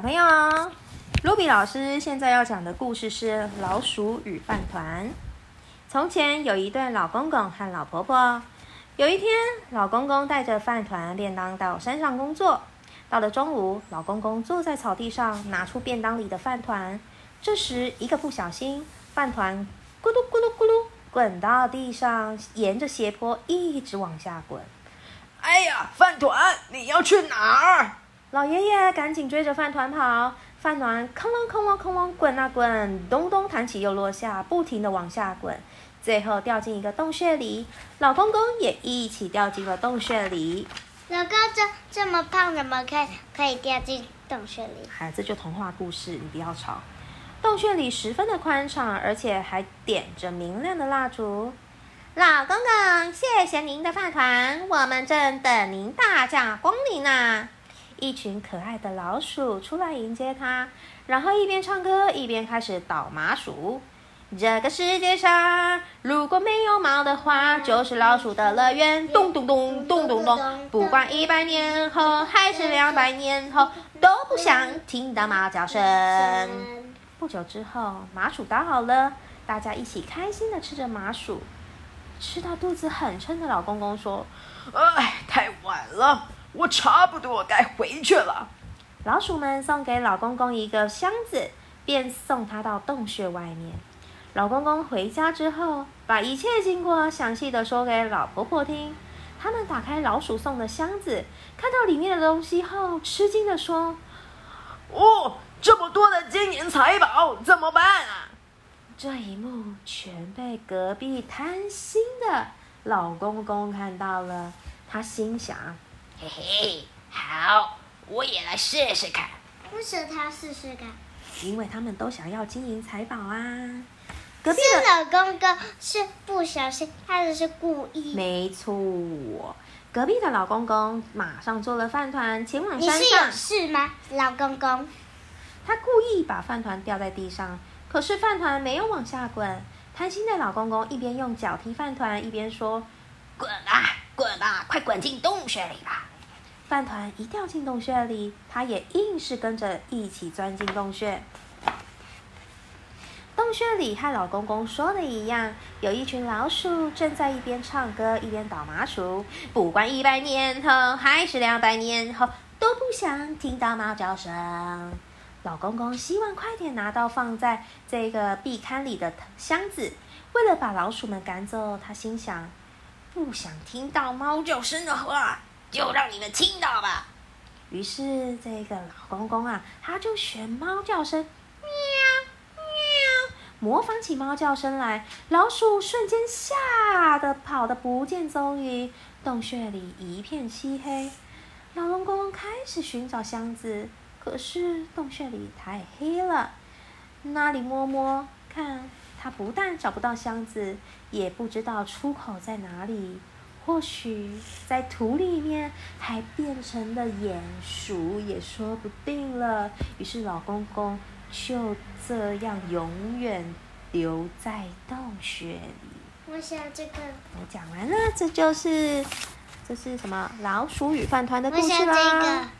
小朋友，卢比老师现在要讲的故事是《老鼠与饭团》。从前有一对老公公和老婆婆。有一天，老公公带着饭团便当到山上工作。到了中午，老公公坐在草地上，拿出便当里的饭团。这时，一个不小心，饭团咕噜咕噜咕噜滚到地上，沿着斜坡一直往下滚。哎呀，饭团，你要去哪儿？老爷爷赶紧追着饭团跑，饭团哐啷哐啷哐啷滚啊滚，咚咚弹起又落下，不停的往下滚，最后掉进一个洞穴里。老公公也一起掉进了洞穴里。老公这这么胖，怎么可以可以掉进洞穴里？孩子就童话故事，你不要吵。洞穴里十分的宽敞，而且还点着明亮的蜡烛。老公公，谢谢您的饭团，我们正等您大驾光临呢。一群可爱的老鼠出来迎接他，然后一边唱歌一边开始倒麻薯。这个世界上如果没有猫的话，就是老鼠的乐园。咚咚咚咚咚咚，不管一百年后还是两百年后，都不想听到猫叫声。不久之后，麻薯打好了，大家一起开心的吃着麻薯。吃到肚子很撑的老公公说：“哎，太晚了。”我差不多该回去了。老鼠们送给老公公一个箱子，便送他到洞穴外面。老公公回家之后，把一切经过详细的说给老婆婆听。他们打开老鼠送的箱子，看到里面的东西后，吃惊的说：“哦，这么多的金银财宝，怎么办啊？”这一幕全被隔壁贪心的老公公看到了，他心想。嘿嘿，好，我也来试试看。为什么他试试看？因为他们都想要金银财宝啊。隔壁的老公公是不小心，他的是故意。没错，隔壁的老公公马上做了饭团，前往山上。你是有事吗，老公公？他故意把饭团掉在地上，可是饭团没有往下滚。贪心的老公公一边用脚踢饭团，一边说：“滚吧，滚吧，快滚进洞穴里吧！”饭团一掉进洞穴里，他也硬是跟着一起钻进洞穴。洞穴里和老公公说的一样，有一群老鼠正在一边唱歌一边倒麻薯。不管一百年后还是两百年后，都不想听到猫叫声。老公公希望快点拿到放在这个壁龛里的箱子。为了把老鼠们赶走，他心想：不想听到猫叫声的话。就让你们听到吧。于是，这个老公公啊，他就学猫叫声，喵喵，模仿起猫叫声来。老鼠瞬间吓得跑得不见踪影，洞穴里一片漆黑。老公公开始寻找箱子，可是洞穴里太黑了。那里摸摸看，他不但找不到箱子，也不知道出口在哪里。或许在土里面还变成了鼹鼠，也说不定了。于是老公公就这样永远留在洞穴里。我想这个。我讲完了，这就是这是什么老鼠与饭团的故事啦。